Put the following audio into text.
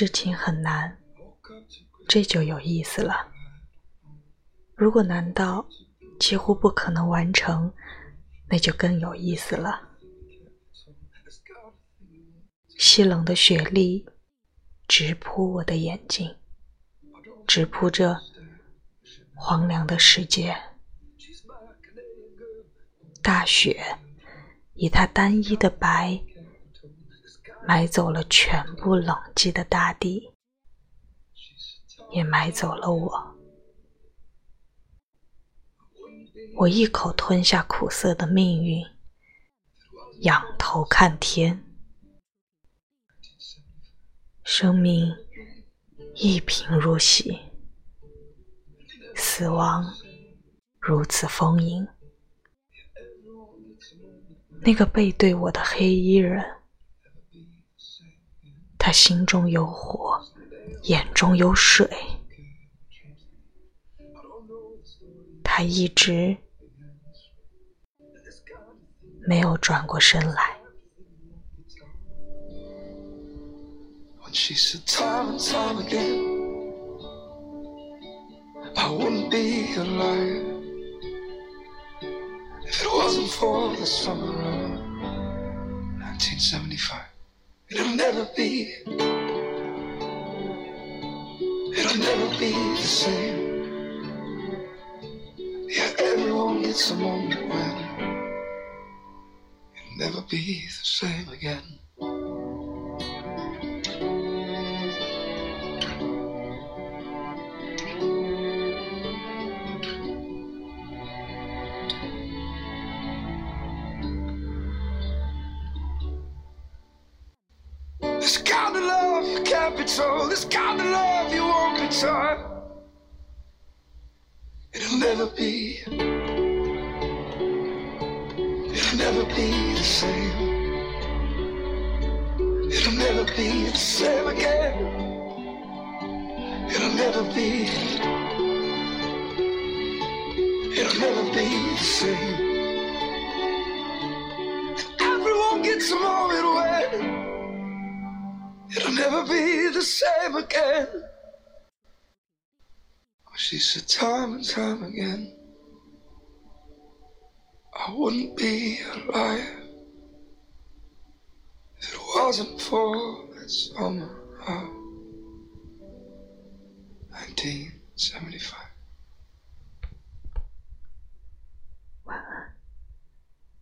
事情很难，这就有意思了。如果难到几乎不可能完成，那就更有意思了。西冷的雪粒直扑我的眼睛，直扑着荒凉的世界。大雪以它单一的白，买走了全部冷寂的大地，也买走了我。我一口吞下苦涩的命运，仰头看天。生命一贫如洗，死亡如此丰盈。那个背对我的黑衣人，他心中有火，眼中有水，他一直没有转过身来。It'll never be. It'll never be the same. Yeah, everyone gets a moment when It'll never be the same again Of love be. This kind of love you won't be. It'll never be. It'll never be the same. It'll never be the same again. It'll never be. It'll never be the same. Everyone gets a moment when. It'll never be the same again. She said time and time again, I wouldn't be alive if it wasn't for that summer of 1975.